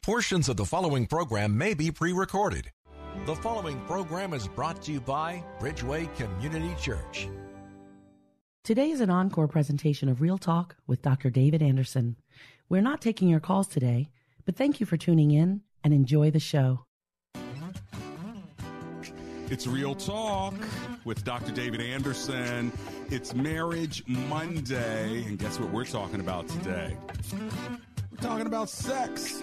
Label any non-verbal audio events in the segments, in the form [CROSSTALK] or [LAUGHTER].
Portions of the following program may be pre recorded. The following program is brought to you by Bridgeway Community Church. Today is an encore presentation of Real Talk with Dr. David Anderson. We're not taking your calls today, but thank you for tuning in and enjoy the show. It's Real Talk with Dr. David Anderson. It's Marriage Monday. And guess what we're talking about today? We're talking about sex.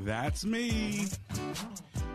That's me,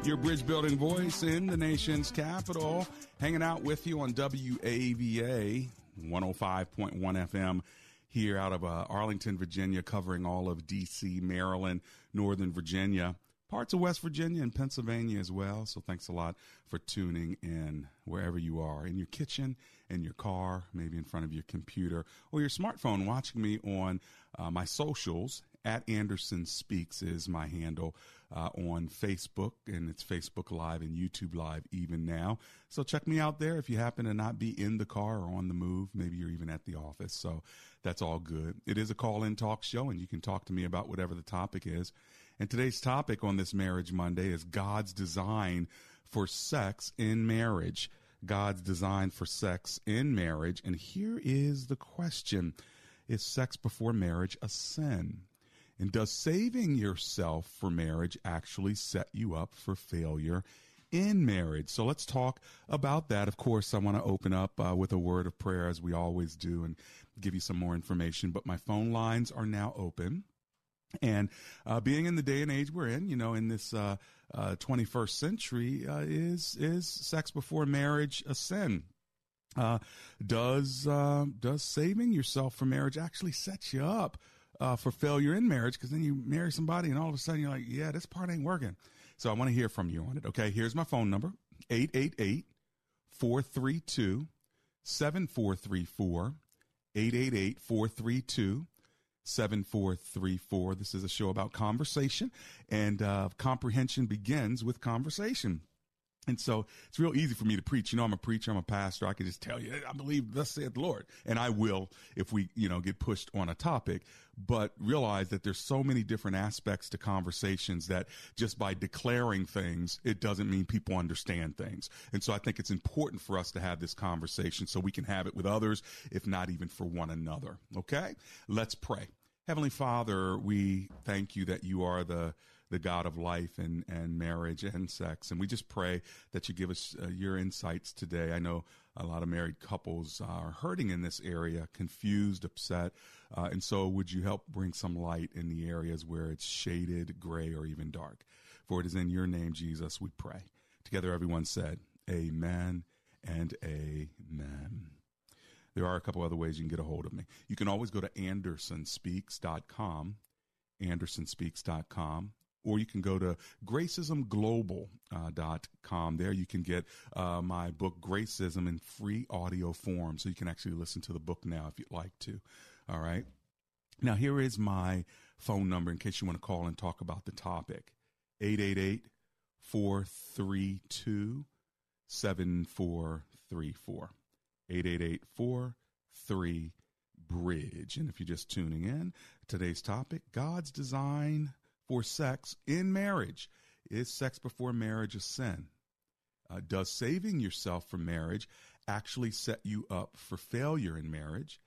your bridge building voice in the nation's capital, hanging out with you on WAVA 105.1 FM here out of uh, Arlington, Virginia, covering all of DC, Maryland, Northern Virginia, parts of West Virginia and Pennsylvania as well. So thanks a lot for tuning in wherever you are in your kitchen, in your car, maybe in front of your computer or your smartphone, watching me on uh, my socials at Anderson Speaks is my handle uh, on Facebook, and it's Facebook Live and YouTube Live even now. So check me out there if you happen to not be in the car or on the move. Maybe you're even at the office. So that's all good. It is a call in talk show, and you can talk to me about whatever the topic is. And today's topic on this Marriage Monday is God's design for sex in marriage. God's design for sex in marriage. And here is the question Is sex before marriage a sin? And does saving yourself for marriage actually set you up for failure in marriage? So let's talk about that. Of course, I want to open up uh, with a word of prayer as we always do and give you some more information. But my phone lines are now open. And uh, being in the day and age we're in, you know, in this uh, 21st uh, century, uh, is is sex before marriage a sin? Uh, does does saving yourself for marriage actually set you up for failure in marriage? Because then you marry somebody, and all of a sudden you're like, yeah, this part ain't working. So I want to hear from you on it. Okay, here's my phone number 888 432 7434. 888 432 7434. This is a show about conversation, and uh, comprehension begins with conversation. And so it's real easy for me to preach. You know, I'm a preacher, I'm a pastor. I can just tell you, I believe thus saith the Lord. And I will if we, you know, get pushed on a topic. But realize that there's so many different aspects to conversations that just by declaring things, it doesn't mean people understand things. And so I think it's important for us to have this conversation so we can have it with others, if not even for one another. Okay? Let's pray. Heavenly Father, we thank you that you are the the God of life and, and marriage and sex. And we just pray that you give us uh, your insights today. I know a lot of married couples are hurting in this area, confused, upset. Uh, and so would you help bring some light in the areas where it's shaded, gray, or even dark? For it is in your name, Jesus, we pray. Together, everyone said, Amen and Amen. There are a couple other ways you can get a hold of me. You can always go to andersonspeaks.com, andersonspeaks.com, or you can go to gracismglobal.com. Uh, there you can get uh, my book, Gracism, in free audio form. So you can actually listen to the book now if you'd like to. All right. Now, here is my phone number in case you want to call and talk about the topic 888 432 7434. 888 Bridge. And if you're just tuning in, today's topic God's design for sex in marriage. Is sex before marriage a sin? Uh, does saving yourself for marriage actually set you up for failure in marriage?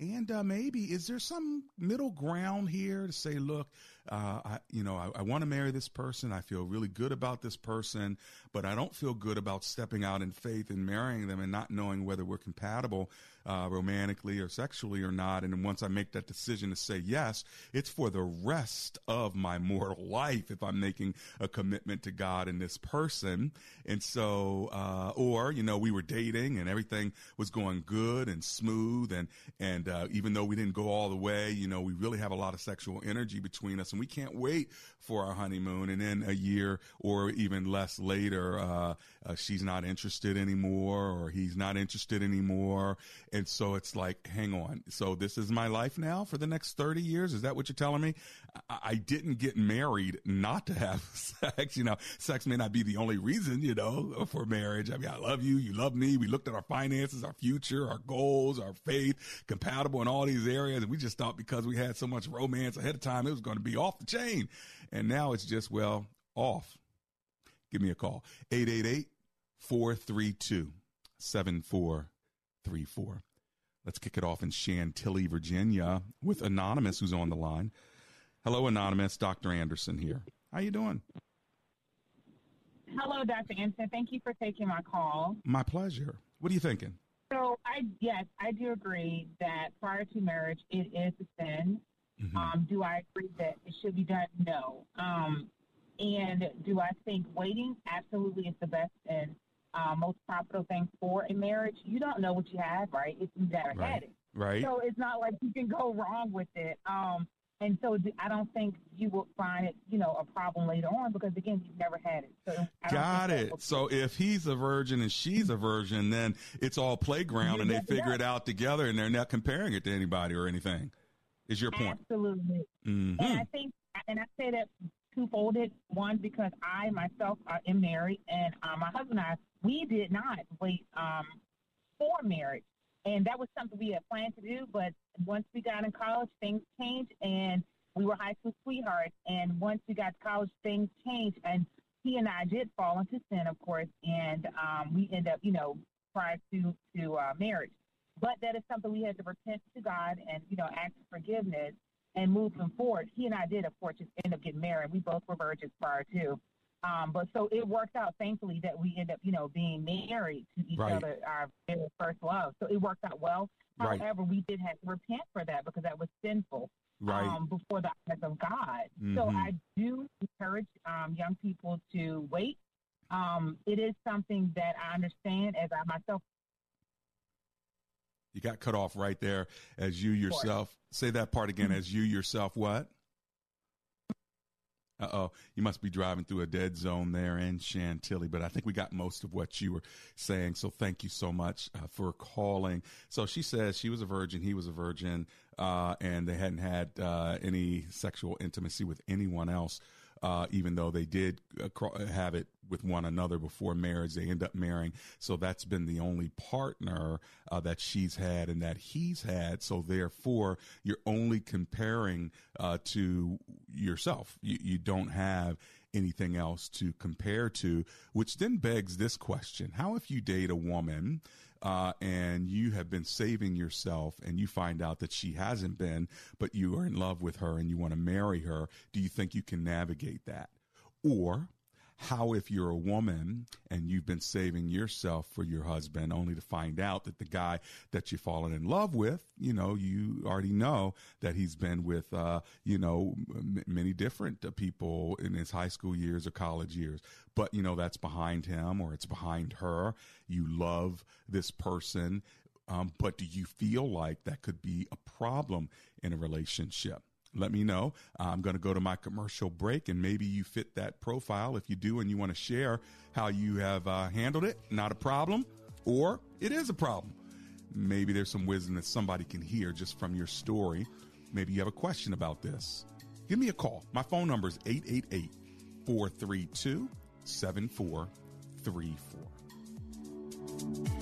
And uh, maybe is there some middle ground here to say, look, uh, I, you know, I, I want to marry this person. I feel really good about this person, but I don't feel good about stepping out in faith and marrying them and not knowing whether we're compatible uh, romantically or sexually or not. And once I make that decision to say yes, it's for the rest of my mortal [LAUGHS] life if I'm making a commitment to God and this person. And so, uh, or, you know, we were dating and everything was going good and smooth. And, and, uh, even though we didn't go all the way, you know, we really have a lot of sexual energy between us and we can't wait for our honeymoon. And then a year or even less later, uh, uh, she's not interested anymore or he's not interested anymore. And so it's like, hang on. So this is my life now for the next 30 years. Is that what you're telling me? I, I didn't get married not to have [LAUGHS] sex. You know, sex may not be the only reason, you know, for marriage. I mean, I love you. You love me. We looked at our finances, our future, our goals, our faith, compatible in all these areas. And we just thought because we had so much romance ahead of time, it was going to be off the chain. And now it's just, well, off. Give me a call. 888 432 7434. Let's kick it off in Chantilly, Virginia with Anonymous who's on the line. Hello, Anonymous. Dr. Anderson here. How you doing? Hello, Dr. Anderson. Thank you for taking my call. My pleasure. What are you thinking? So, I yes, I do agree that prior to marriage, it is a sin. Mm-hmm. Um, do I agree that it should be done? No. Um, and do I think waiting absolutely is the best and uh, most profitable thing for a marriage? You don't know what you have, right? If you never right. had it. Right. So it's not like you can go wrong with it. Um, and so I don't think you will find it, you know, a problem later on because again, you've never had it. So got it. So if he's a virgin and she's a virgin, then it's all playground, and they figure it out together, and they're not comparing it to anybody or anything. Is your point? Absolutely. Mm-hmm. And I think, and I say that twofolded. One, because I myself uh, am married, and uh, my husband and I, we did not wait um, for marriage. And that was something we had planned to do. But once we got in college, things changed, and we were high school sweethearts. And once we got to college, things changed. And he and I did fall into sin, of course, and um, we end up, you know, prior to to uh, marriage. But that is something we had to repent to God and, you know, ask for forgiveness and moving forward. He and I did, of course, just end up getting married. We both were virgins prior to. Um, but so it worked out, thankfully, that we end up, you know, being married to each right. other, our very first love. So it worked out well. Right. However, we did have to repent for that because that was sinful right. um, before the eyes of God. Mm-hmm. So I do encourage um, young people to wait. Um, it is something that I understand as I myself you got cut off right there as you yourself. Say that part again as you yourself what? Uh oh, you must be driving through a dead zone there in Chantilly, but I think we got most of what you were saying. So thank you so much uh, for calling. So she says she was a virgin, he was a virgin, uh, and they hadn't had uh, any sexual intimacy with anyone else uh, even though they did have it with one another before marriage. They end up marrying. So that's been the only partner uh, that she's had and that he's had. So therefore, you're only comparing uh, to yourself. You, you don't have anything else to compare to, which then begs this question. How if you date a woman uh, and you have been saving yourself and you find out that she hasn't been, but you are in love with her and you want to marry her, do you think you can navigate that? Or how if you're a woman and you've been saving yourself for your husband only to find out that the guy that you've fallen in love with, you know, you already know that he's been with, uh, you know, m- many different uh, people in his high school years or college years. But, you know, that's behind him or it's behind her. You love this person. Um, but do you feel like that could be a problem in a relationship? Let me know. I'm going to go to my commercial break and maybe you fit that profile. If you do and you want to share how you have uh, handled it, not a problem, or it is a problem. Maybe there's some wisdom that somebody can hear just from your story. Maybe you have a question about this. Give me a call. My phone number is 888 432 7434.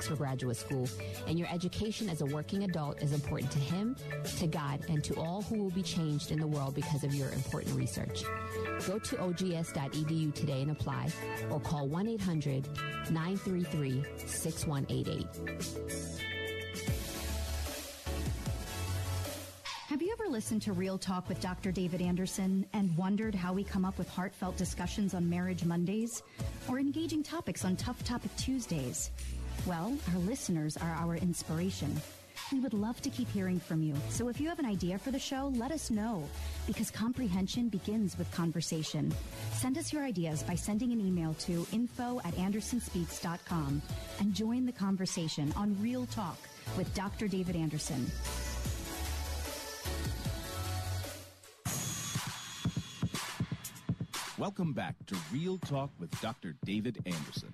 For graduate School, and your education as a working adult is important to him, to God, and to all who will be changed in the world because of your important research. Go to ogs.edu today and apply or call 1 800 933 6188. Have you ever listened to Real Talk with Dr. David Anderson and wondered how we come up with heartfelt discussions on Marriage Mondays or engaging topics on Tough Topic Tuesdays? Well, our listeners are our inspiration. We would love to keep hearing from you. So if you have an idea for the show, let us know because comprehension begins with conversation. Send us your ideas by sending an email to info at andersonspeaks.com and join the conversation on Real Talk with Dr. David Anderson. Welcome back to Real Talk with Dr. David Anderson.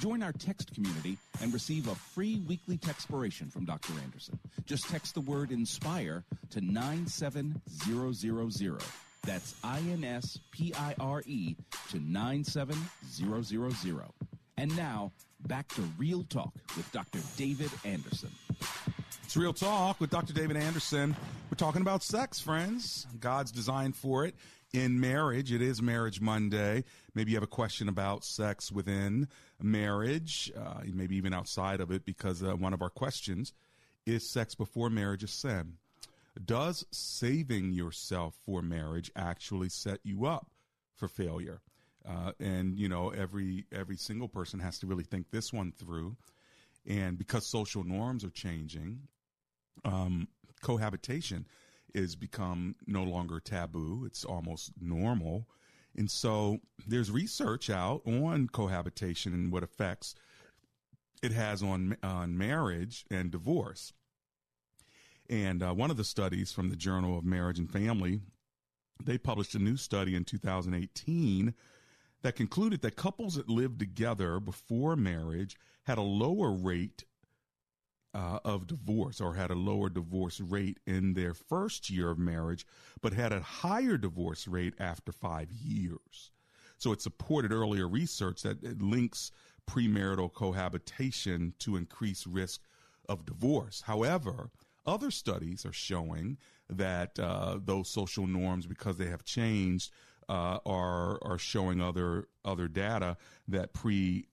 Join our text community and receive a free weekly textpiration from Dr. Anderson. Just text the word INSPIRE to 97000. That's I-N-S-P-I-R-E to 97000. And now, back to Real Talk with Dr. David Anderson. It's Real Talk with Dr. David Anderson. We're talking about sex, friends. God's designed for it in marriage. It is Marriage Monday. Maybe you have a question about sex within marriage, uh, maybe even outside of it, because uh, one of our questions is sex before marriage a sin? Does saving yourself for marriage actually set you up for failure? Uh, and you know, every every single person has to really think this one through. And because social norms are changing, um, cohabitation is become no longer taboo. It's almost normal. And so there's research out on cohabitation and what effects it has on on marriage and divorce. And uh, one of the studies from the Journal of Marriage and Family, they published a new study in 2018 that concluded that couples that lived together before marriage had a lower rate uh, of divorce or had a lower divorce rate in their first year of marriage, but had a higher divorce rate after five years. So it supported earlier research that links premarital cohabitation to increased risk of divorce. However, other studies are showing that uh, those social norms, because they have changed, uh, are are showing other other data that pre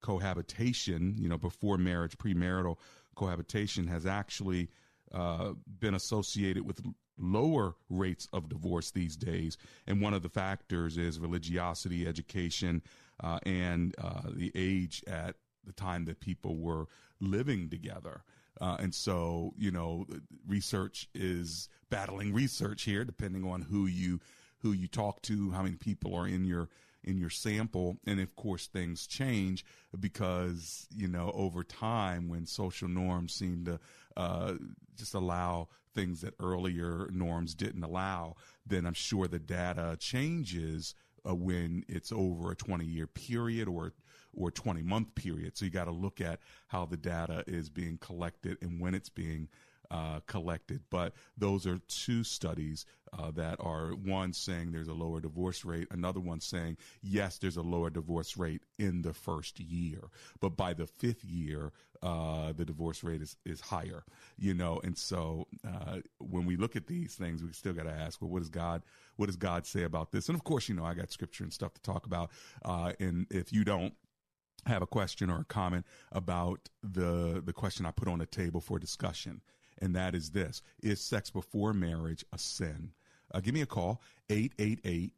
cohabitation, you know, before marriage, premarital cohabitation has actually uh, been associated with lower rates of divorce these days. And one of the factors is religiosity, education, uh, and uh, the age at the time that people were living together. Uh, and so, you know, research is battling research here, depending on who you who you talk to, how many people are in your in your sample. And of course, things change because, you know, over time when social norms seem to uh, just allow things that earlier norms didn't allow, then I'm sure the data changes uh, when it's over a 20 year period or or 20 month period. So you got to look at how the data is being collected and when it's being uh, collected. But those are two studies uh, that are one saying there's a lower divorce rate, another one saying yes, there's a lower divorce rate in the first year, but by the fifth year, uh, the divorce rate is is higher. You know, and so uh, when we look at these things, we still got to ask, well, what does God what does God say about this? And of course, you know, I got scripture and stuff to talk about, uh, and if you don't have a question or a comment about the the question I put on the table for discussion, and that is this: Is sex before marriage a sin? Uh, give me a call 888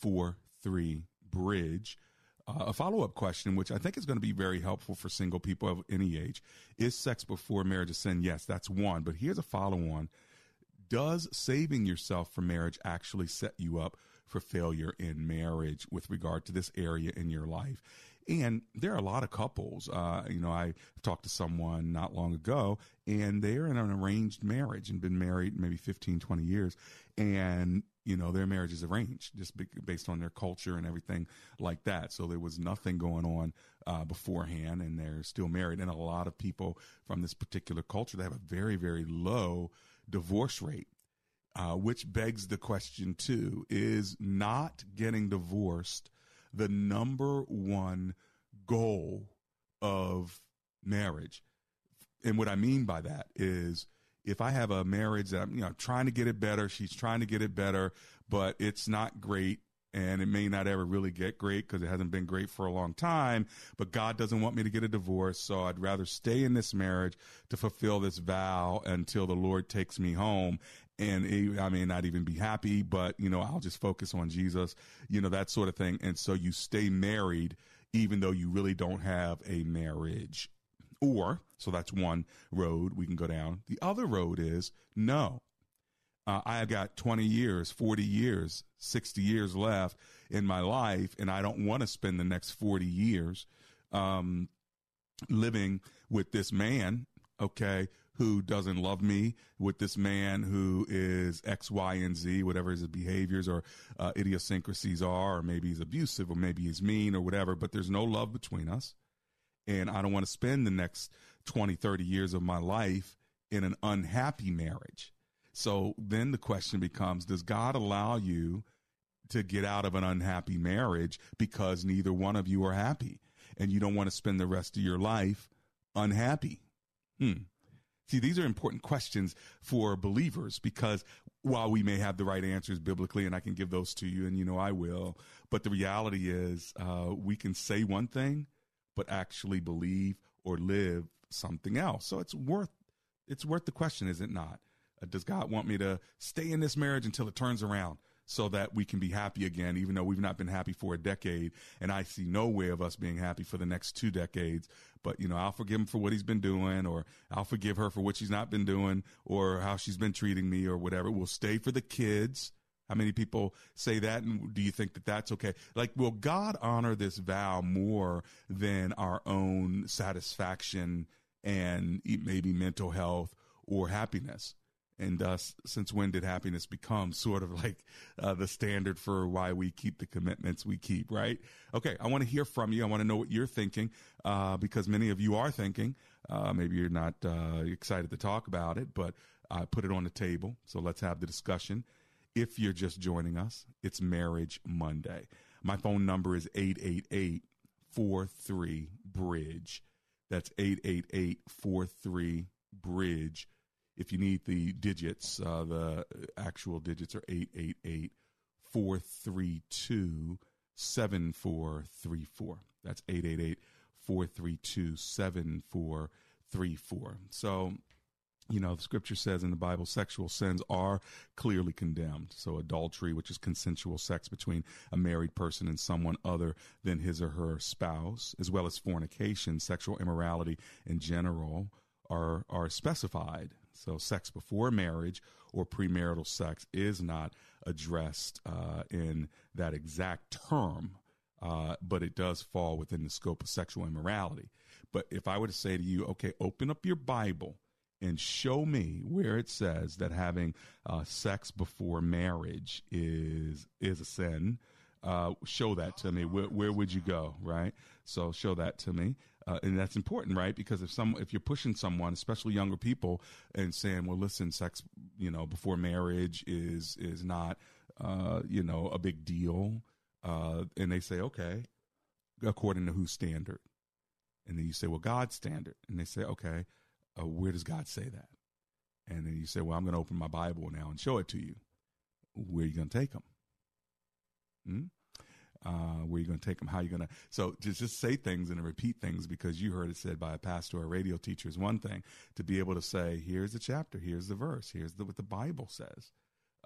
43 bridge. Uh, a follow up question, which I think is going to be very helpful for single people of any age. Is sex before marriage a sin? Yes, that's one. But here's a follow on Does saving yourself for marriage actually set you up for failure in marriage with regard to this area in your life? And there are a lot of couples. Uh, you know, I talked to someone not long ago, and they're in an arranged marriage and been married maybe 15, 20 years. And, you know, their marriage is arranged just based on their culture and everything like that. So there was nothing going on uh, beforehand, and they're still married. And a lot of people from this particular culture, they have a very, very low divorce rate. Uh, which begs the question too is not getting divorced the number one goal of marriage. And what I mean by that is if I have a marriage that I'm, you know, trying to get it better, she's trying to get it better, but it's not great and it may not ever really get great because it hasn't been great for a long time. But God doesn't want me to get a divorce, so I'd rather stay in this marriage to fulfill this vow until the Lord takes me home and I may not even be happy, but you know, I'll just focus on Jesus, you know, that sort of thing. And so you stay married even though you really don't have a marriage. Or, so that's one road we can go down. The other road is no. Uh, I have got 20 years, 40 years, 60 years left in my life, and I don't want to spend the next 40 years um, living with this man, okay, who doesn't love me, with this man who is X, Y, and Z, whatever his behaviors or uh, idiosyncrasies are, or maybe he's abusive, or maybe he's mean, or whatever, but there's no love between us. And I don't want to spend the next 20, 30 years of my life in an unhappy marriage. So then the question becomes Does God allow you to get out of an unhappy marriage because neither one of you are happy and you don't want to spend the rest of your life unhappy? Hmm. See, these are important questions for believers because while we may have the right answers biblically, and I can give those to you, and you know I will, but the reality is uh, we can say one thing, but actually believe or live something else. So it's worth it's worth the question, is it not? Uh, does God want me to stay in this marriage until it turns around? So that we can be happy again, even though we've not been happy for a decade. And I see no way of us being happy for the next two decades. But, you know, I'll forgive him for what he's been doing, or I'll forgive her for what she's not been doing, or how she's been treating me, or whatever. We'll stay for the kids. How many people say that? And do you think that that's okay? Like, will God honor this vow more than our own satisfaction and maybe mental health or happiness? And uh, since when did happiness become sort of like uh, the standard for why we keep the commitments we keep right? Okay i want to hear from you. I want to know what you're thinking uh, because many of you are thinking. Uh, maybe you're not uh, excited to talk about it but i put it on the table. So let's have the discussion. If you're just joining us it's marriage monday. My phone number is 888 43 bridge. That's 888 43 bridge if you need the digits, uh, the actual digits are 888 432 7434. That's 888 432 7434. So, you know, the scripture says in the Bible, sexual sins are clearly condemned. So, adultery, which is consensual sex between a married person and someone other than his or her spouse, as well as fornication, sexual immorality in general, are, are specified so, sex before marriage or premarital sex is not addressed uh, in that exact term, uh, but it does fall within the scope of sexual immorality. But if I were to say to you, okay, open up your Bible and show me where it says that having uh, sex before marriage is is a sin. Uh, show that to me. Where, where, would you go? Right. So show that to me. Uh, and that's important, right? Because if some, if you're pushing someone, especially younger people, and saying, "Well, listen, sex, you know, before marriage is is not, uh, you know, a big deal," uh, and they say, "Okay," according to whose standard? And then you say, "Well, God's standard," and they say, "Okay, uh, where does God say that?" And then you say, "Well, I'm going to open my Bible now and show it to you." Where are you going to take them? Hmm? Uh, where you're going to take them, how you're going to. So just just say things and repeat things because you heard it said by a pastor or a radio teacher is one thing. To be able to say, here's the chapter, here's the verse, here's the, what the Bible says.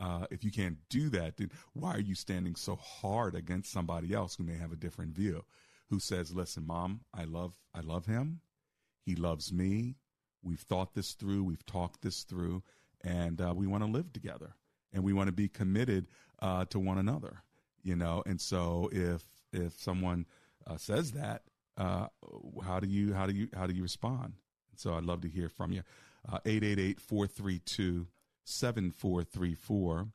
Uh, if you can't do that, then why are you standing so hard against somebody else who may have a different view? Who says, "Listen, mom, I love, I love him. He loves me. We've thought this through. We've talked this through, and uh, we want to live together, and we want to be committed uh, to one another." You know. And so if if someone uh, says that, uh, how do you how do you how do you respond? So I'd love to hear from you. Uh, eight eight eight four three two seven four three four.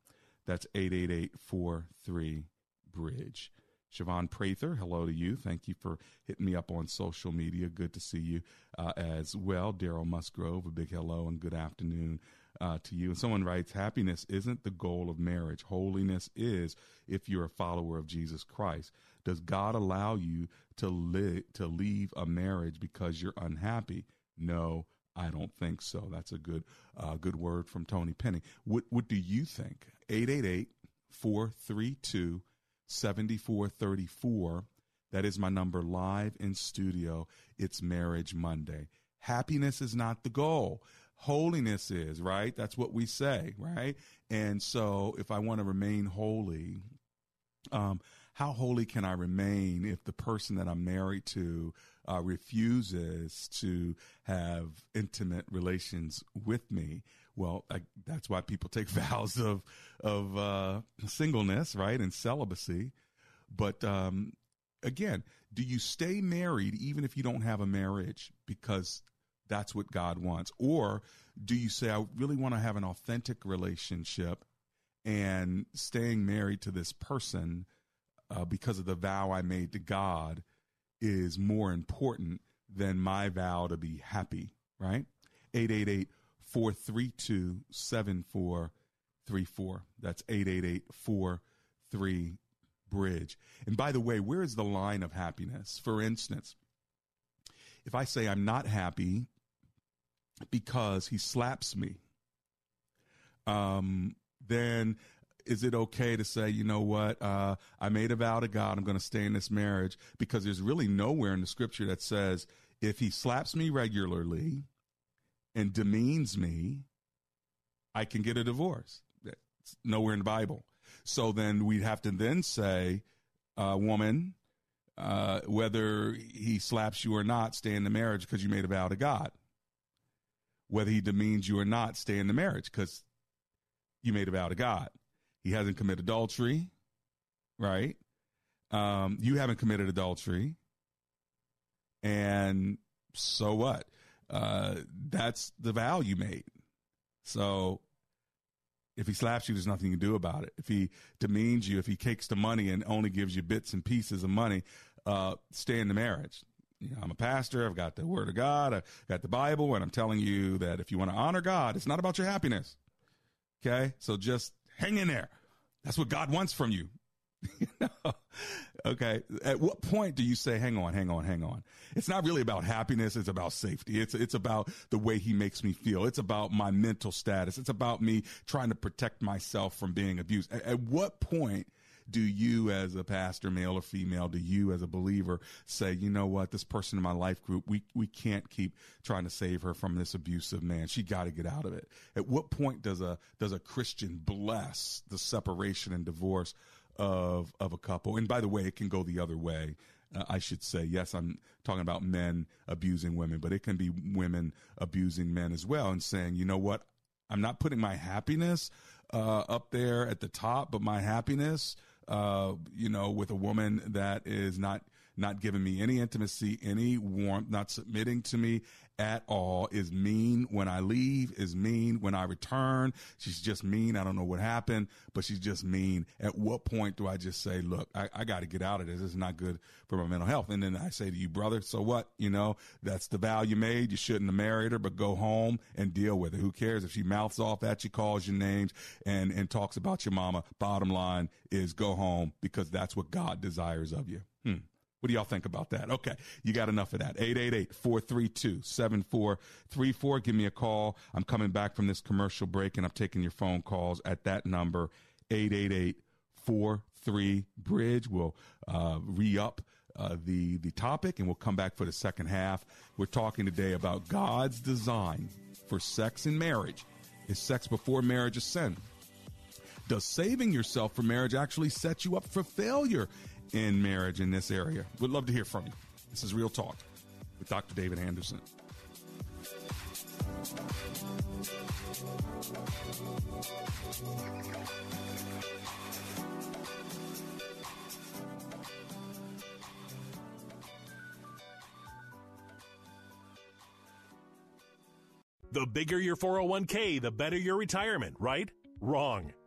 That's eight eight eight four three bridge. Siobhan Prather, hello to you. Thank you for hitting me up on social media. Good to see you uh, as well. Daryl Musgrove, a big hello and good afternoon uh, to you. And someone writes, Happiness isn't the goal of marriage. Holiness is if you're a follower of Jesus Christ. Does God allow you to live to leave a marriage because you're unhappy? No, I don't think so. That's a good uh, good word from Tony Penny. What what do you think? 888 432 7434. That is my number live in studio. It's Marriage Monday. Happiness is not the goal holiness is, right? That's what we say, right? And so if I want to remain holy, um, how holy can I remain if the person that I'm married to uh, refuses to have intimate relations with me? Well, I, that's why people take [LAUGHS] vows of of uh, singleness, right, and celibacy. But um, again, do you stay married even if you don't have a marriage because that's what God wants? Or do you say, I really want to have an authentic relationship and staying married to this person uh, because of the vow I made to God is more important than my vow to be happy, right? 888 432 7434. That's 888 43 Bridge. And by the way, where is the line of happiness? For instance, if I say I'm not happy because he slaps me, um, then is it okay to say, you know what, uh, I made a vow to God, I'm going to stay in this marriage? Because there's really nowhere in the scripture that says if he slaps me regularly and demeans me, I can get a divorce. It's nowhere in the Bible. So then we'd have to then say, uh, woman, uh, whether he slaps you or not, stay in the marriage because you made a vow to God whether he demeans you or not, stay in the marriage because you made a vow to God. He hasn't committed adultery, right? Um, you haven't committed adultery. And so what? Uh, that's the vow you made. So if he slaps you, there's nothing you can do about it. If he demeans you, if he takes the money and only gives you bits and pieces of money, uh, stay in the marriage you know, I'm a pastor. I've got the Word of God. I've got the Bible, and I'm telling you that if you want to honor God, it's not about your happiness. Okay, so just hang in there. That's what God wants from you. [LAUGHS] okay. At what point do you say, hang on, hang on, hang on? It's not really about happiness. It's about safety. It's, it's about the way he makes me feel. It's about my mental status. It's about me trying to protect myself from being abused. At, at what point do you as a pastor, male or female, do you as a believer say, you know what, this person in my life group, we, we can't keep trying to save her from this abusive man. She got to get out of it. At what point does a, does a Christian bless the separation and divorce of, of a couple? And by the way, it can go the other way. Uh, I should say, yes, I'm talking about men abusing women, but it can be women abusing men as well and saying, you know what? I'm not putting my happiness uh, up there at the top, but my happiness uh, you know, with a woman that is not not giving me any intimacy, any warmth, not submitting to me, at all. Is mean when I leave, is mean when I return. She's just mean. I don't know what happened, but she's just mean. At what point do I just say, look, I, I got to get out of this. This is not good for my mental health. And then I say to you, brother, so what? You know, that's the vow you made. You shouldn't have married her, but go home and deal with it. Who cares if she mouths off at you, calls you names, and, and talks about your mama? Bottom line is go home because that's what God desires of you. Hmm. What do y'all think about that? Okay. You got enough of that. 888-432-7434. Give me a call. I'm coming back from this commercial break and I'm taking your phone calls at that number, 888-43-BRIDGE. We'll uh, re-up uh, the, the topic and we'll come back for the second half. We're talking today about God's design for sex and marriage. Is sex before marriage a sin? Does saving yourself for marriage actually set you up for failure in marriage in this area? Would love to hear from you. This is Real Talk with Dr. David Anderson. The bigger your 401k, the better your retirement, right? Wrong.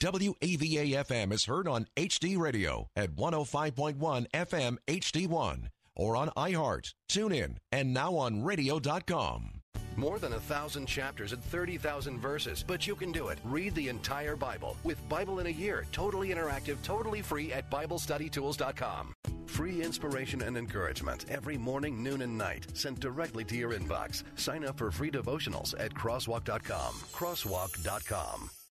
WAVA FM is heard on HD Radio at 105.1 FM HD1 or on iHeart, TuneIn, and now on radio.com. More than a thousand chapters and 30,000 verses, but you can do it. Read the entire Bible with Bible in a Year, totally interactive, totally free at BibleStudyTools.com. Free inspiration and encouragement every morning, noon, and night, sent directly to your inbox. Sign up for free devotionals at crosswalk.com. Crosswalk.com.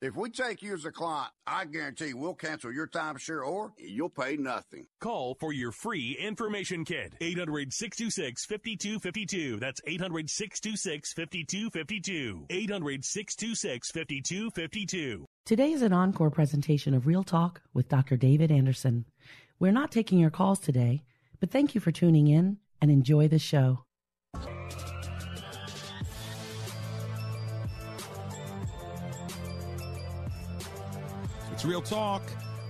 If we take you as a client, I guarantee we'll cancel your timeshare or you'll pay nothing. Call for your free information kit. 800 626 5252. That's 800 626 5252. 800 626 5252. Today is an encore presentation of Real Talk with Dr. David Anderson. We're not taking your calls today, but thank you for tuning in and enjoy the show. It's Real Talk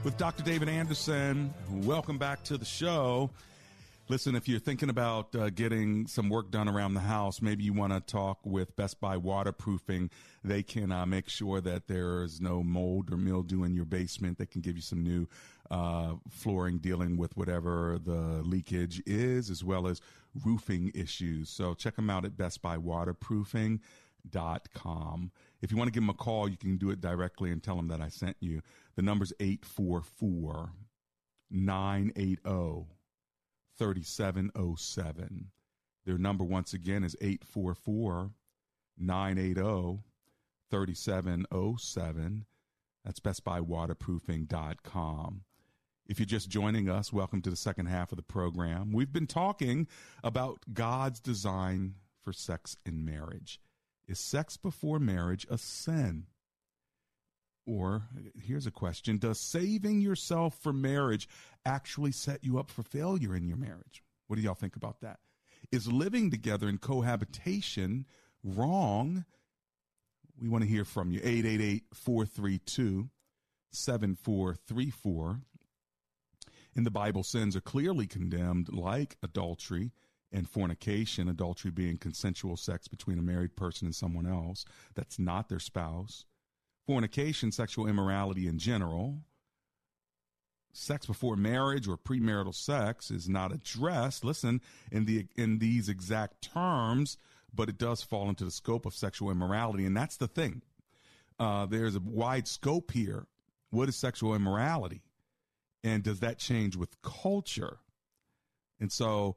with Dr. David Anderson. Welcome back to the show. Listen, if you're thinking about uh, getting some work done around the house, maybe you want to talk with Best Buy Waterproofing. They can uh, make sure that there's no mold or mildew in your basement. They can give you some new uh, flooring dealing with whatever the leakage is, as well as roofing issues. So check them out at Best Buy Waterproofing.com If you want to give them a call, you can do it directly and tell them that I sent you. The number's 844 980 3707. Their number, once again, is 844 980 3707. That's bestbuywaterproofing.com. If you're just joining us, welcome to the second half of the program. We've been talking about God's design for sex and marriage. Is sex before marriage a sin? Or here's a question Does saving yourself for marriage actually set you up for failure in your marriage? What do y'all think about that? Is living together in cohabitation wrong? We want to hear from you. 888 432 7434. In the Bible, sins are clearly condemned, like adultery and fornication, adultery being consensual sex between a married person and someone else that's not their spouse fornication, sexual immorality in general. Sex before marriage or premarital sex is not addressed, listen, in the in these exact terms, but it does fall into the scope of sexual immorality. And that's the thing. Uh, there's a wide scope here. What is sexual immorality? And does that change with culture? And so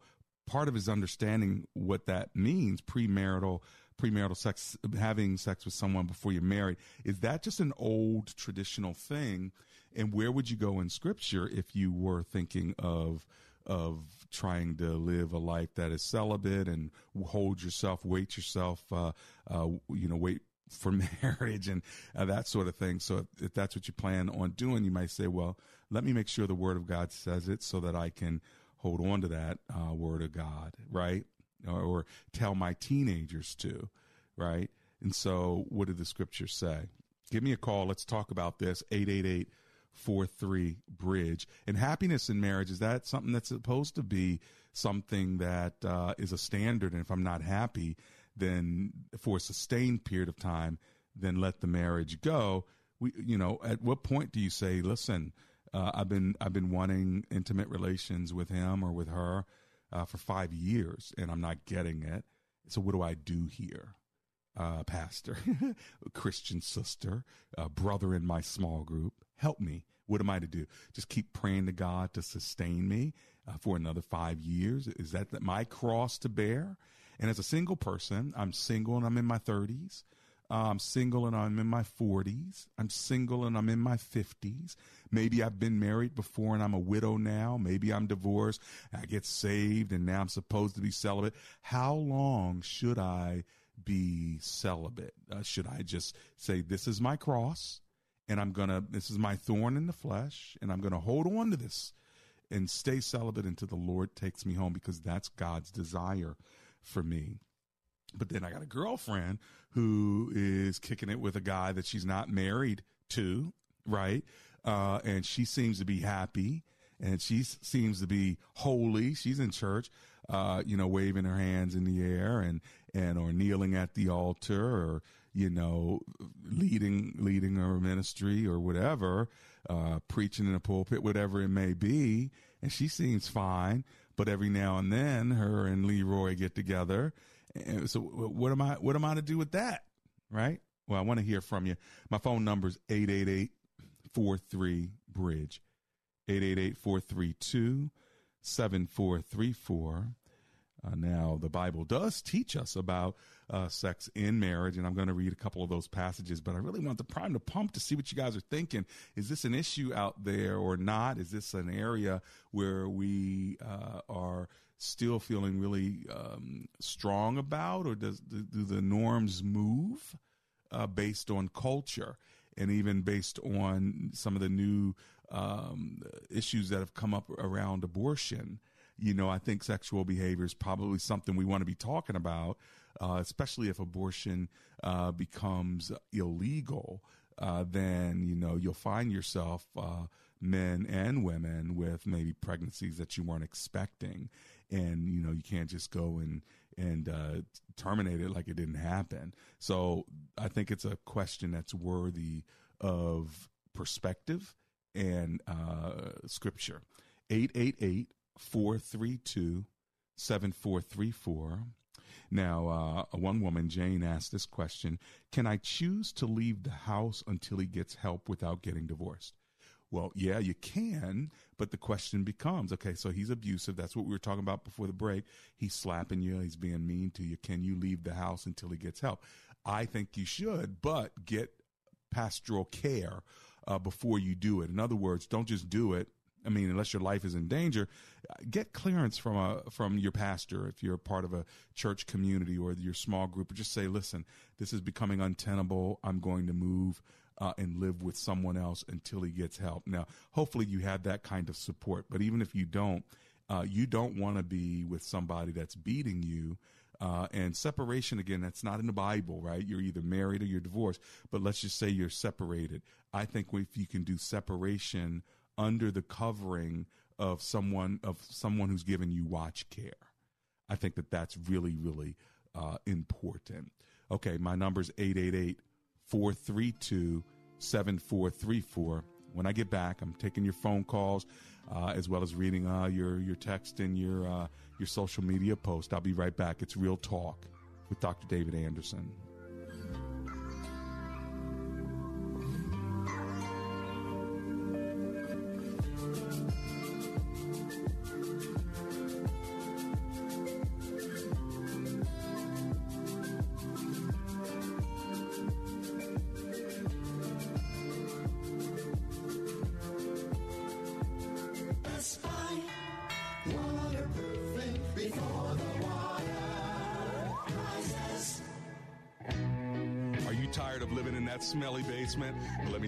part of his understanding what that means, premarital premarital sex, having sex with someone before you're married, is that just an old traditional thing? And where would you go in scripture if you were thinking of of trying to live a life that is celibate and hold yourself, wait yourself, uh, uh, you know, wait for [LAUGHS] marriage and uh, that sort of thing. So if, if, that's what you plan on doing, you might say, well, let me make sure the Word of God says it so that I can hold on to that uh, Word of God, right? or, or tell my teenagers to, right? And so, what did the scripture say? Give me a call. Let's talk about this. 888 43 Bridge. And happiness in marriage, is that something that's supposed to be something that uh, is a standard? And if I'm not happy, then for a sustained period of time, then let the marriage go. We, you know, at what point do you say, listen, uh, I've been I've been wanting intimate relations with him or with her uh, for five years and I'm not getting it. So what do I do here? Uh, pastor, [LAUGHS] Christian sister, uh, brother in my small group, help me. What am I to do? Just keep praying to God to sustain me uh, for another five years? Is that my cross to bear? And as a single person, I'm single and I'm in my 30s. I'm single and I'm in my 40s. I'm single and I'm in my 50s. Maybe I've been married before and I'm a widow now. Maybe I'm divorced. I get saved and now I'm supposed to be celibate. How long should I be celibate? Uh, should I just say, This is my cross and I'm going to, this is my thorn in the flesh and I'm going to hold on to this and stay celibate until the Lord takes me home because that's God's desire for me. But then I got a girlfriend who is kicking it with a guy that she's not married to, right? Uh, and she seems to be happy and she seems to be holy. She's in church, uh, you know, waving her hands in the air and, and, or kneeling at the altar or, you know, leading, leading her ministry or whatever, uh, preaching in a pulpit, whatever it may be. And she seems fine. But every now and then her and Leroy get together and so what am I what am I to do with that? Right? Well, I want to hear from you. My phone number is 888-43 bridge. 888-432-7434. Uh, now, the Bible does teach us about uh, sex in marriage, and I'm going to read a couple of those passages, but I really want the prime to pump to see what you guys are thinking. Is this an issue out there or not? Is this an area where we uh, are still feeling really um, strong about, or does do, do the norms move uh, based on culture and even based on some of the new um, issues that have come up around abortion? You know, I think sexual behavior is probably something we want to be talking about, uh, especially if abortion uh, becomes illegal. Uh, then you know you'll find yourself uh, men and women with maybe pregnancies that you weren't expecting and you know you can't just go and and uh, terminate it like it didn't happen. So I think it's a question that's worthy of perspective and uh, scripture. 888 432 7434. Now, uh, one woman, Jane, asked this question Can I choose to leave the house until he gets help without getting divorced? Well, yeah, you can, but the question becomes okay, so he's abusive. That's what we were talking about before the break. He's slapping you, he's being mean to you. Can you leave the house until he gets help? I think you should, but get pastoral care uh, before you do it. In other words, don't just do it. I mean, unless your life is in danger, get clearance from a from your pastor if you're part of a church community or your small group, or just say, "Listen, this is becoming untenable. I'm going to move." Uh, and live with someone else until he gets help. Now, hopefully, you have that kind of support. But even if you don't, uh, you don't want to be with somebody that's beating you uh, and separation, again, that's not in the Bible, right? You're either married or you're divorced. But let's just say you're separated. I think if you can do separation under the covering of someone of someone who's given you watch care, I think that that's really, really uh, important. Okay, my number is 888 432 7434. When I get back, I'm taking your phone calls uh, as well as reading uh, your your text and your uh, your social media post. I'll be right back. It's Real Talk with Dr. David Anderson.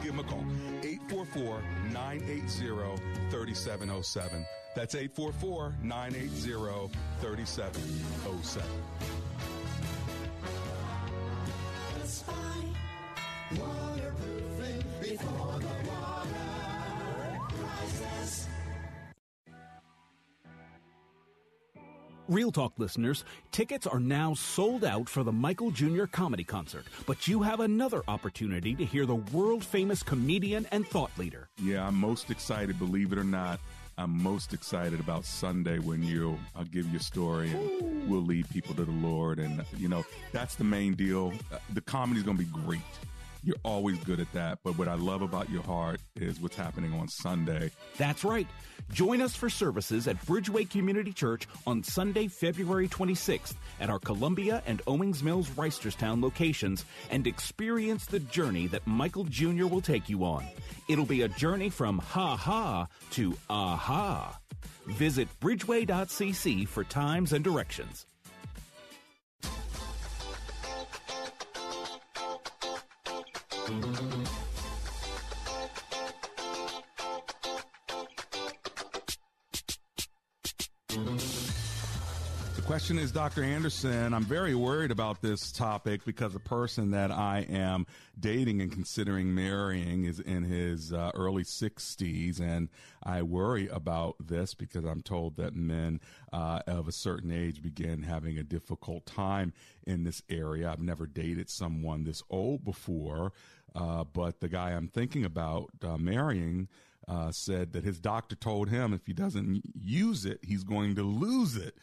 Give them a call 844 980 3707. That's 844 980 3707. Waterproofing Real Talk listeners, tickets are now sold out for the Michael Jr. comedy concert, but you have another opportunity to hear the world famous comedian and thought leader. Yeah, I'm most excited, believe it or not. I'm most excited about Sunday when you'll I'll give you a story and we'll lead people to the Lord and you know that's the main deal. Uh, the comedy's going to be great. You're always good at that. But what I love about your heart is what's happening on Sunday. That's right. Join us for services at Bridgeway Community Church on Sunday, February 26th at our Columbia and Owings Mills Reisterstown locations and experience the journey that Michael Jr. will take you on. It'll be a journey from ha ha to aha. Visit bridgeway.cc for times and directions. The question is, Dr. Anderson, I'm very worried about this topic because the person that I am dating and considering marrying is in his uh, early 60s. And I worry about this because I'm told that men uh, of a certain age begin having a difficult time in this area. I've never dated someone this old before. Uh, but the guy I'm thinking about uh, marrying uh, said that his doctor told him if he doesn't use it, he's going to lose it.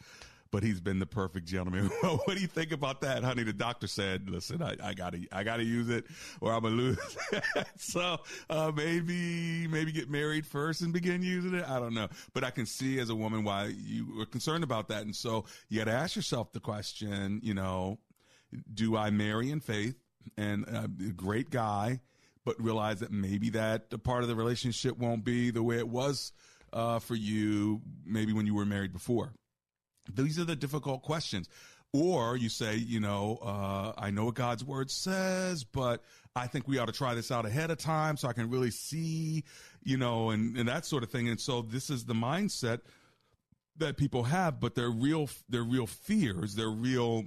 But he's been the perfect gentleman. [LAUGHS] what do you think about that, honey? The doctor said, "Listen, I, I gotta, I gotta use it, or I'm gonna lose." [LAUGHS] so uh, maybe, maybe get married first and begin using it. I don't know, but I can see as a woman why you were concerned about that, and so you got to ask yourself the question: You know, do I marry in faith? And a great guy, but realize that maybe that part of the relationship won't be the way it was uh, for you, maybe when you were married before. These are the difficult questions. Or you say, you know, uh, I know what God's word says, but I think we ought to try this out ahead of time so I can really see, you know, and, and that sort of thing. And so this is the mindset that people have, but they're real, they're real fears, they're real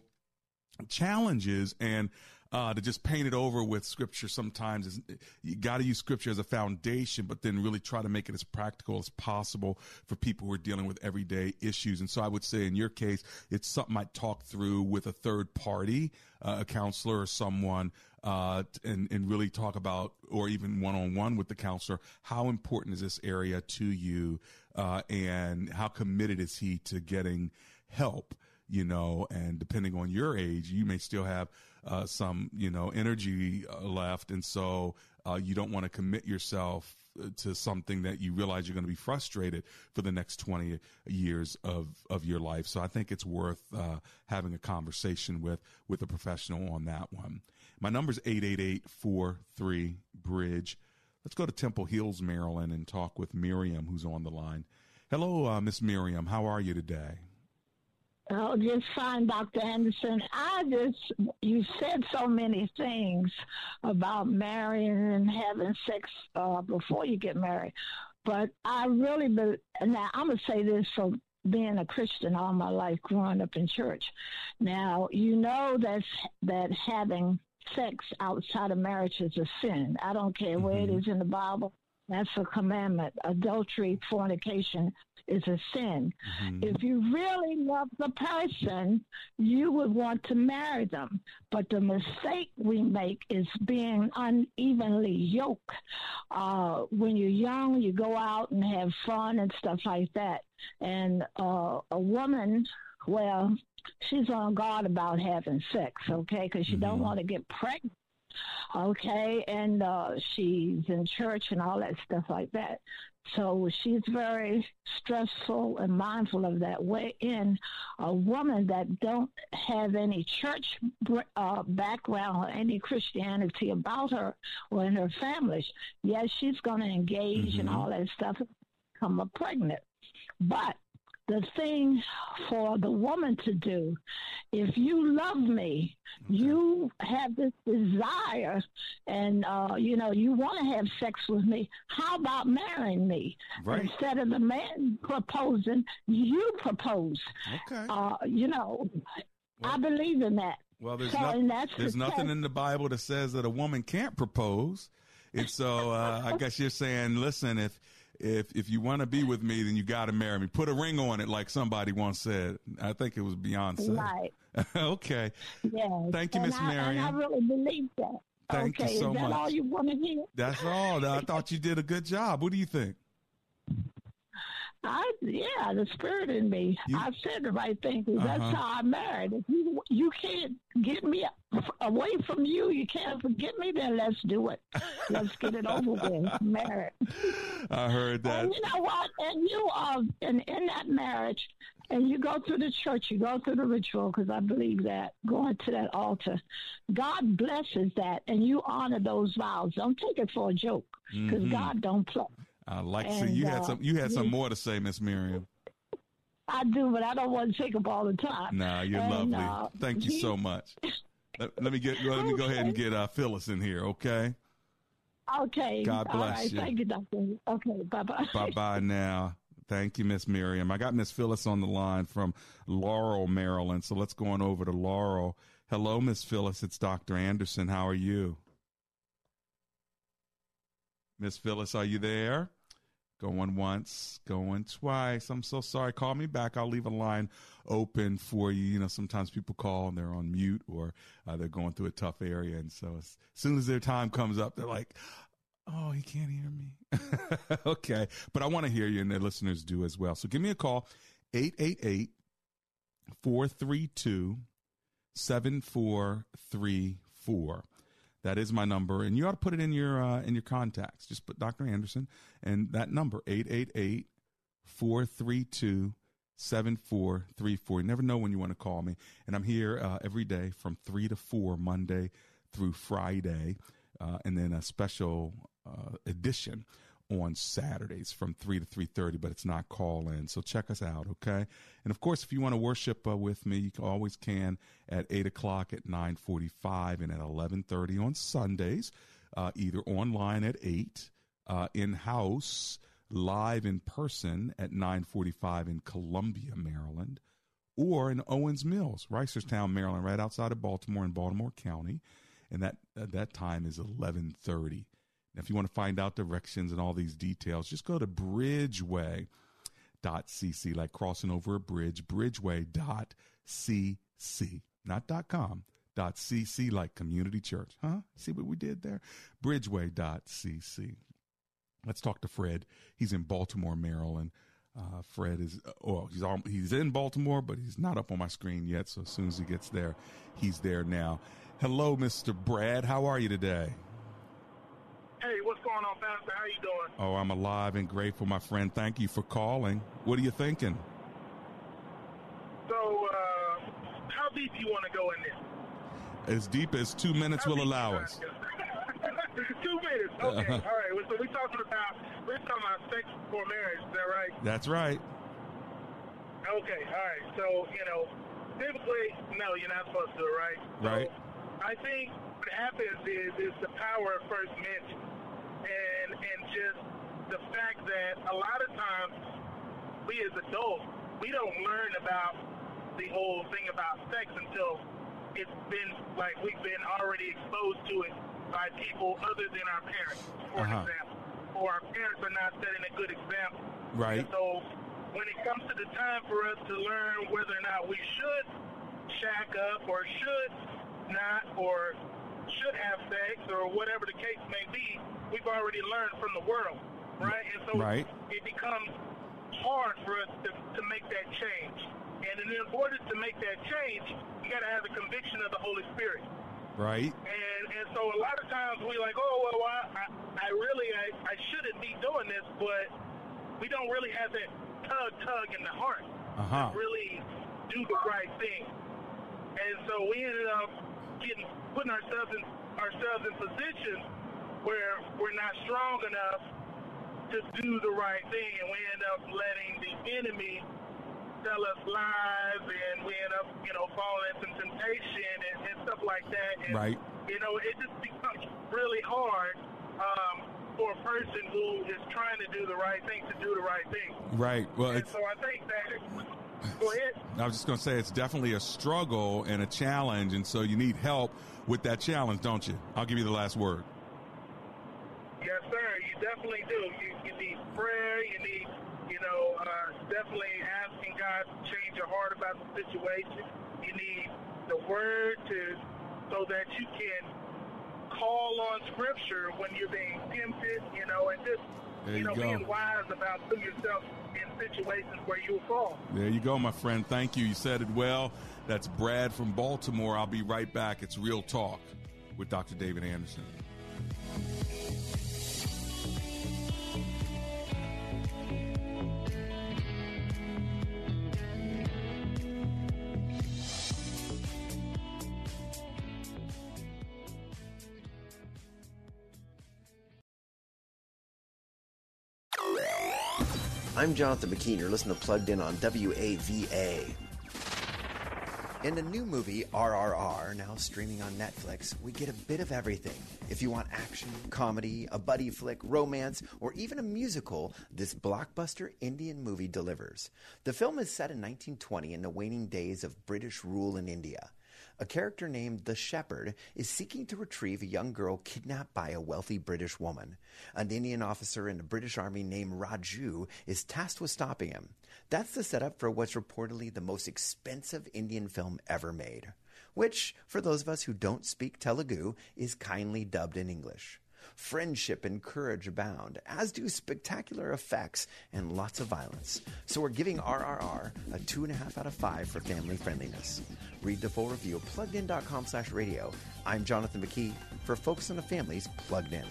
challenges, and uh, to just paint it over with scripture sometimes is you got to use scripture as a foundation, but then really try to make it as practical as possible for people who are dealing with everyday issues. And so I would say in your case, it's something I talk through with a third party, uh, a counselor or someone, uh, and, and really talk about, or even one on one with the counselor, how important is this area to you? Uh, and how committed is he to getting help? You know, and depending on your age, you may still have uh, some you know energy uh, left, and so uh, you don't want to commit yourself uh, to something that you realize you're going to be frustrated for the next 20 years of, of your life. So I think it's worth uh, having a conversation with with a professional on that one. My number is 888 bridge. Let's go to Temple Hills, Maryland, and talk with Miriam, who's on the line. Hello, uh, Miss Miriam. How are you today? Oh, just fine, Dr. Anderson. I just, you said so many things about marrying and having sex uh, before you get married. But I really, be, now I'm going to say this from being a Christian all my life, growing up in church. Now, you know that's, that having sex outside of marriage is a sin. I don't care mm-hmm. where it mm-hmm. in the Bible. That's a commandment. Adultery, fornication, is a sin. Mm-hmm. If you really love the person, you would want to marry them. But the mistake we make is being unevenly yoked. Uh, when you're young, you go out and have fun and stuff like that. And uh, a woman, well, she's on guard about having sex, okay, because she mm-hmm. don't want to get pregnant okay and uh she's in church and all that stuff like that so she's very stressful and mindful of that way in a woman that don't have any church uh, background or any Christianity about her or in her family. Yes, she's going to engage mm-hmm. in all that stuff, and become pregnant. But the thing for the woman to do. If you love me, you have this desire and, uh, you know, you want to have sex with me. How about marrying me? Right. Instead of the man proposing, you propose. Okay. Uh, you know, well, I believe in that. Well, there's, so, there's nothing in the Bible that says that a woman can't propose. And so uh, I guess you're saying, listen, if if if you want to be with me, then you got to marry me. Put a ring on it, like somebody once said. I think it was Beyonce. Right. [LAUGHS] okay. Yes. Thank you, Miss Marion. I really believe that. Thank okay. you so Is that much. all you want to hear? That's all. I thought you did a good job. What do you think? I yeah, the spirit in me. You, I said the right thing uh-huh. that's how I married. If you you can't get me away from you, you can't forget me. Then let's do it. Let's get it over with. Married. [LAUGHS] I heard that. And you know what? And you are and in that marriage, and you go through the church, you go through the ritual because I believe that going to that altar, God blesses that, and you honor those vows. Don't take it for a joke because mm-hmm. God don't play. I like and, see you had uh, some you had some more to say, Miss Miriam. I do, but I don't want to take up all the time. Nah, you're and, lovely. Uh, Thank you so [LAUGHS] much. let, let, me get let me go ahead and get uh, Phyllis in here, okay? Okay. God bless you. Thank you, Doctor. Okay, bye bye. Bye bye [LAUGHS] now. Thank you, Miss Miriam. I got Miss Phyllis on the line from Laurel, Maryland. So let's go on over to Laurel. Hello, Miss Phyllis. It's Dr. Anderson. How are you? Miss Phyllis, are you there? Going once, going twice. I'm so sorry. Call me back. I'll leave a line open for you. You know, sometimes people call and they're on mute or uh, they're going through a tough area. And so as soon as their time comes up, they're like, oh, he can't hear me. [LAUGHS] okay. But I want to hear you and the listeners do as well. So give me a call, 888 432 7434. That is my number, and you ought to put it in your uh, in your contacts. Just put Dr. Anderson and that number 888 432 7434. You never know when you want to call me. And I'm here uh, every day from 3 to 4, Monday through Friday, uh, and then a special uh, edition on Saturdays from 3 to 3.30, but it's not call in. So check us out, okay? And of course, if you want to worship uh, with me, you always can at 8 o'clock, at 9.45, and at 11.30 on Sundays, uh, either online at 8, uh, in-house live in person at 945 in Columbia, Maryland, or in Owings Mills, Reisterstown, Maryland, right outside of Baltimore in Baltimore County. And that, uh, that time is 1130. If you want to find out directions and all these details, just go to bridgeway.cc, like crossing over a bridge, bridgeway.cc, not .com, .cc, like community church. Huh? See what we did there? Bridgeway.cc. Let's talk to Fred. He's in Baltimore, Maryland. Uh, Fred is, well, he's all, he's in Baltimore, but he's not up on my screen yet. So as soon as he gets there, he's there now. Hello, Mr. Brad. How are you today? Going on, Pastor? How you doing? Oh, I'm alive and grateful, my friend. Thank you for calling. What are you thinking? So, uh, how deep do you want to go in this? As deep as two minutes how will allow us. [LAUGHS] two minutes. [LAUGHS] Okay. Uh-huh. All right. So we're talking about we're talking about sex before marriage. Is that right? That's right. Okay. All right. So you know, typically, no, you're not supposed to, right? Right. So I think what happens is is the power of first mention, and and just the fact that a lot of times we as adults we don't learn about the whole thing about sex until it's been like we've been already exposed to it by people other than our parents, for uh-huh. example. Or our parents are not setting a good example. Right. And so when it comes to the time for us to learn whether or not we should shack up or should not or should have sex or whatever the case may be, we've already learned from the world, right? And so right. it becomes hard for us to, to make that change. And in order to make that change, you got to have the conviction of the Holy Spirit. Right. And and so a lot of times we like, oh well, I I, really I, I shouldn't be doing this, but we don't really have that tug tug in the heart uh-huh. to really do the right thing. And so we ended up getting putting ourselves in ourselves in positions where we're not strong enough to do the right thing, and we end up letting the enemy tell us lies, and we end up, you know, falling into temptation and, and stuff like that. And, right. You know, it just becomes really hard um, for a person who is trying to do the right thing to do the right thing. Right. Well, and so I think that. Go ahead. I was just going to say it's definitely a struggle and a challenge, and so you need help with that challenge, don't you? I'll give you the last word. Yes, sir. You definitely do. You, you need prayer. You need you know, uh, definitely asking God to change your heart about the situation. You need the word to so that you can call on scripture when you're being tempted, you know, and just there you, you know, go. being wise about putting yourself in situations where you'll fall. There you go, my friend. Thank you. You said it well. That's Brad from Baltimore. I'll be right back. It's Real Talk with Dr. David Anderson. I'm Jonathan McKee. You're listening to Plugged In on WAVA. In the new movie RRR, now streaming on Netflix, we get a bit of everything. If you want action, comedy, a buddy flick, romance, or even a musical, this blockbuster Indian movie delivers. The film is set in 1920 in the waning days of British rule in India. A character named the Shepherd is seeking to retrieve a young girl kidnapped by a wealthy British woman. An Indian officer in the British Army named Raju is tasked with stopping him. That's the setup for what's reportedly the most expensive Indian film ever made, which, for those of us who don't speak Telugu, is kindly dubbed in English. Friendship and courage abound, as do spectacular effects and lots of violence. So we're giving RRR a 2.5 out of 5 for family friendliness. Read the full review at pluggedin.com slash radio. I'm Jonathan McKee for Focus on the Family's Plugged In.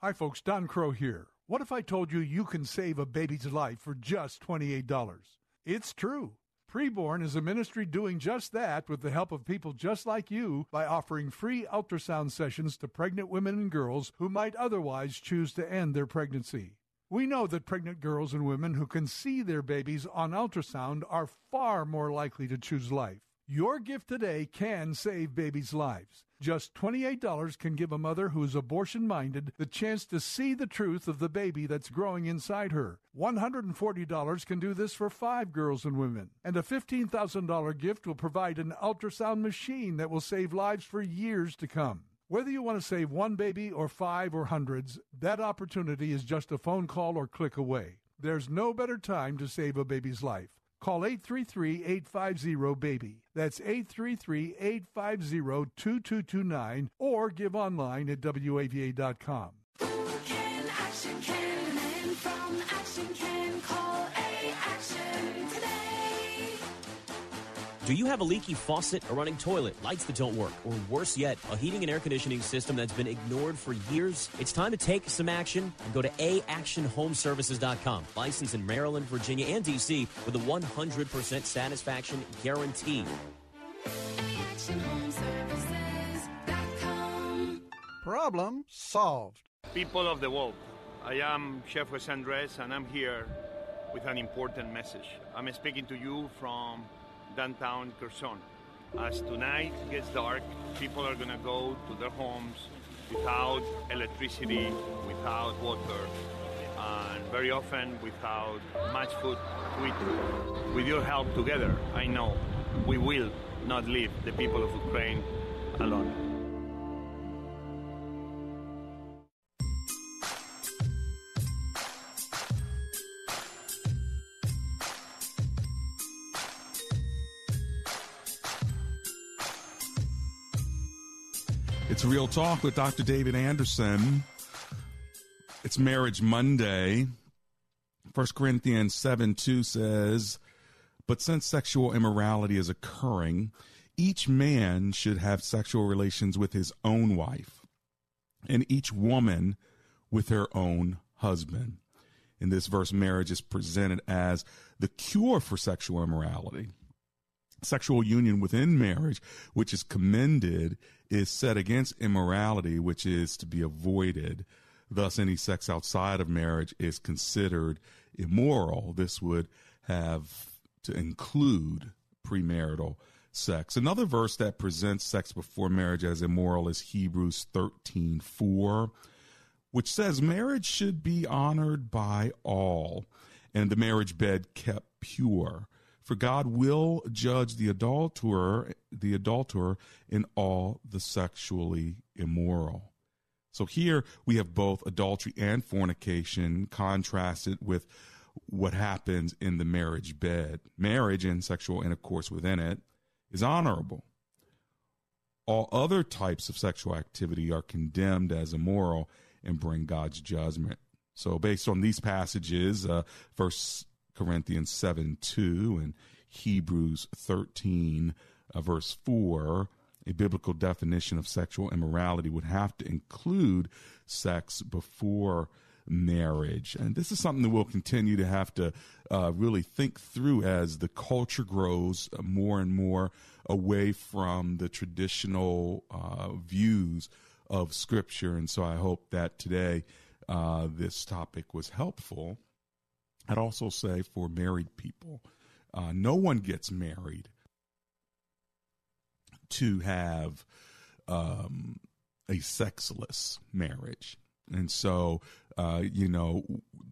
Hi, folks. Don Crow here. What if I told you you can save a baby's life for just $28? It's true. Preborn is a ministry doing just that with the help of people just like you by offering free ultrasound sessions to pregnant women and girls who might otherwise choose to end their pregnancy. We know that pregnant girls and women who can see their babies on ultrasound are far more likely to choose life. Your gift today can save babies' lives. Just $28 can give a mother who is abortion minded the chance to see the truth of the baby that's growing inside her. $140 can do this for five girls and women. And a $15,000 gift will provide an ultrasound machine that will save lives for years to come. Whether you want to save one baby or five or hundreds, that opportunity is just a phone call or click away. There's no better time to save a baby's life. Call 833-850-BABY. That's 833-850-2229 or give online at WAVA.com. Do you have a leaky faucet, a running toilet, lights that don't work, or worse yet, a heating and air conditioning system that's been ignored for years? It's time to take some action and go to aactionhomeservices.com. Licensed in Maryland, Virginia, and DC with a 100% satisfaction guarantee. Actionhomeservices.com. Problem solved. People of the world, I am Chef Jose Andres and I'm here with an important message. I'm speaking to you from downtown Kherson. As tonight gets dark, people are gonna go to their homes without electricity, without water, and very often without much food to eat. With your help together, I know we will not leave the people of Ukraine alone. Real Talk with Dr. David Anderson. It's Marriage Monday. 1 Corinthians 7 2 says, But since sexual immorality is occurring, each man should have sexual relations with his own wife, and each woman with her own husband. In this verse, marriage is presented as the cure for sexual immorality sexual union within marriage, which is commended, is set against immorality, which is to be avoided. Thus, any sex outside of marriage is considered immoral. This would have to include premarital sex. Another verse that presents sex before marriage as immoral is Hebrews 13 4, which says marriage should be honored by all and the marriage bed kept pure. For God will judge the adulterer, the adulterer in all the sexually immoral. So here we have both adultery and fornication contrasted with what happens in the marriage bed. Marriage and sexual intercourse within it is honorable. All other types of sexual activity are condemned as immoral and bring God's judgment. So, based on these passages, uh, First Corinthians 7 2 and Hebrews 13, uh, verse 4, a biblical definition of sexual immorality would have to include sex before marriage. And this is something that we'll continue to have to uh, really think through as the culture grows more and more away from the traditional uh, views of Scripture. And so I hope that today uh, this topic was helpful. I'd also say for married people, uh, no one gets married to have um, a sexless marriage. And so, uh, you know,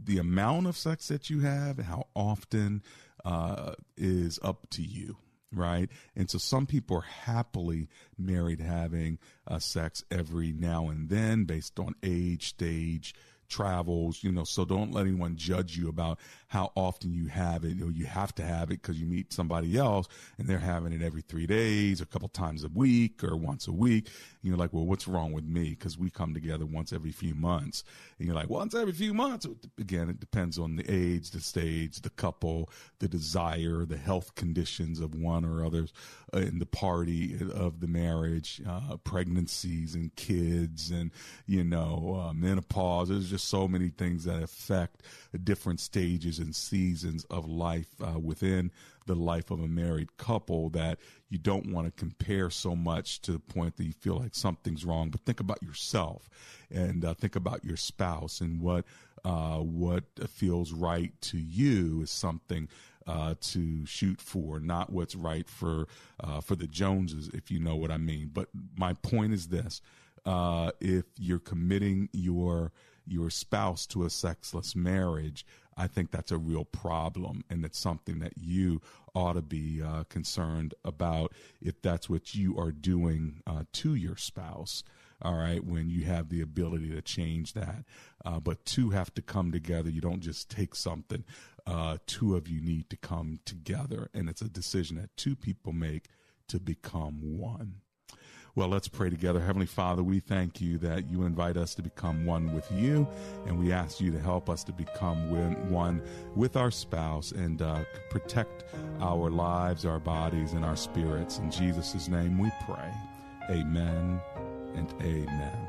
the amount of sex that you have, how often, uh, is up to you, right? And so, some people are happily married having uh, sex every now and then based on age, stage, travels, you know, so don't let anyone judge you about how often you have it. You have to have it because you meet somebody else and they're having it every three days, a couple times a week or once a week. And you're like, well, what's wrong with me? Because we come together once every few months. And you're like, once every few months. Again, it depends on the age, the stage, the couple, the desire, the health conditions of one or others uh, in the party of the marriage, uh, pregnancies and kids and, you know, uh, menopause. There's just so many things that affect different stages and seasons of life uh, within the life of a married couple that you don't want to compare so much to the point that you feel like something's wrong. But think about yourself and uh, think about your spouse and what uh, what feels right to you is something uh, to shoot for, not what's right for uh, for the Joneses, if you know what I mean. But my point is this: uh, if you're committing your your spouse to a sexless marriage, I think that's a real problem, and it's something that you ought to be uh, concerned about if that's what you are doing uh, to your spouse. All right, when you have the ability to change that, uh, but two have to come together. You don't just take something. Uh, two of you need to come together, and it's a decision that two people make to become one. Well, let's pray together. Heavenly Father, we thank you that you invite us to become one with you, and we ask you to help us to become one with our spouse and uh, protect our lives, our bodies, and our spirits. In Jesus' name we pray. Amen and amen.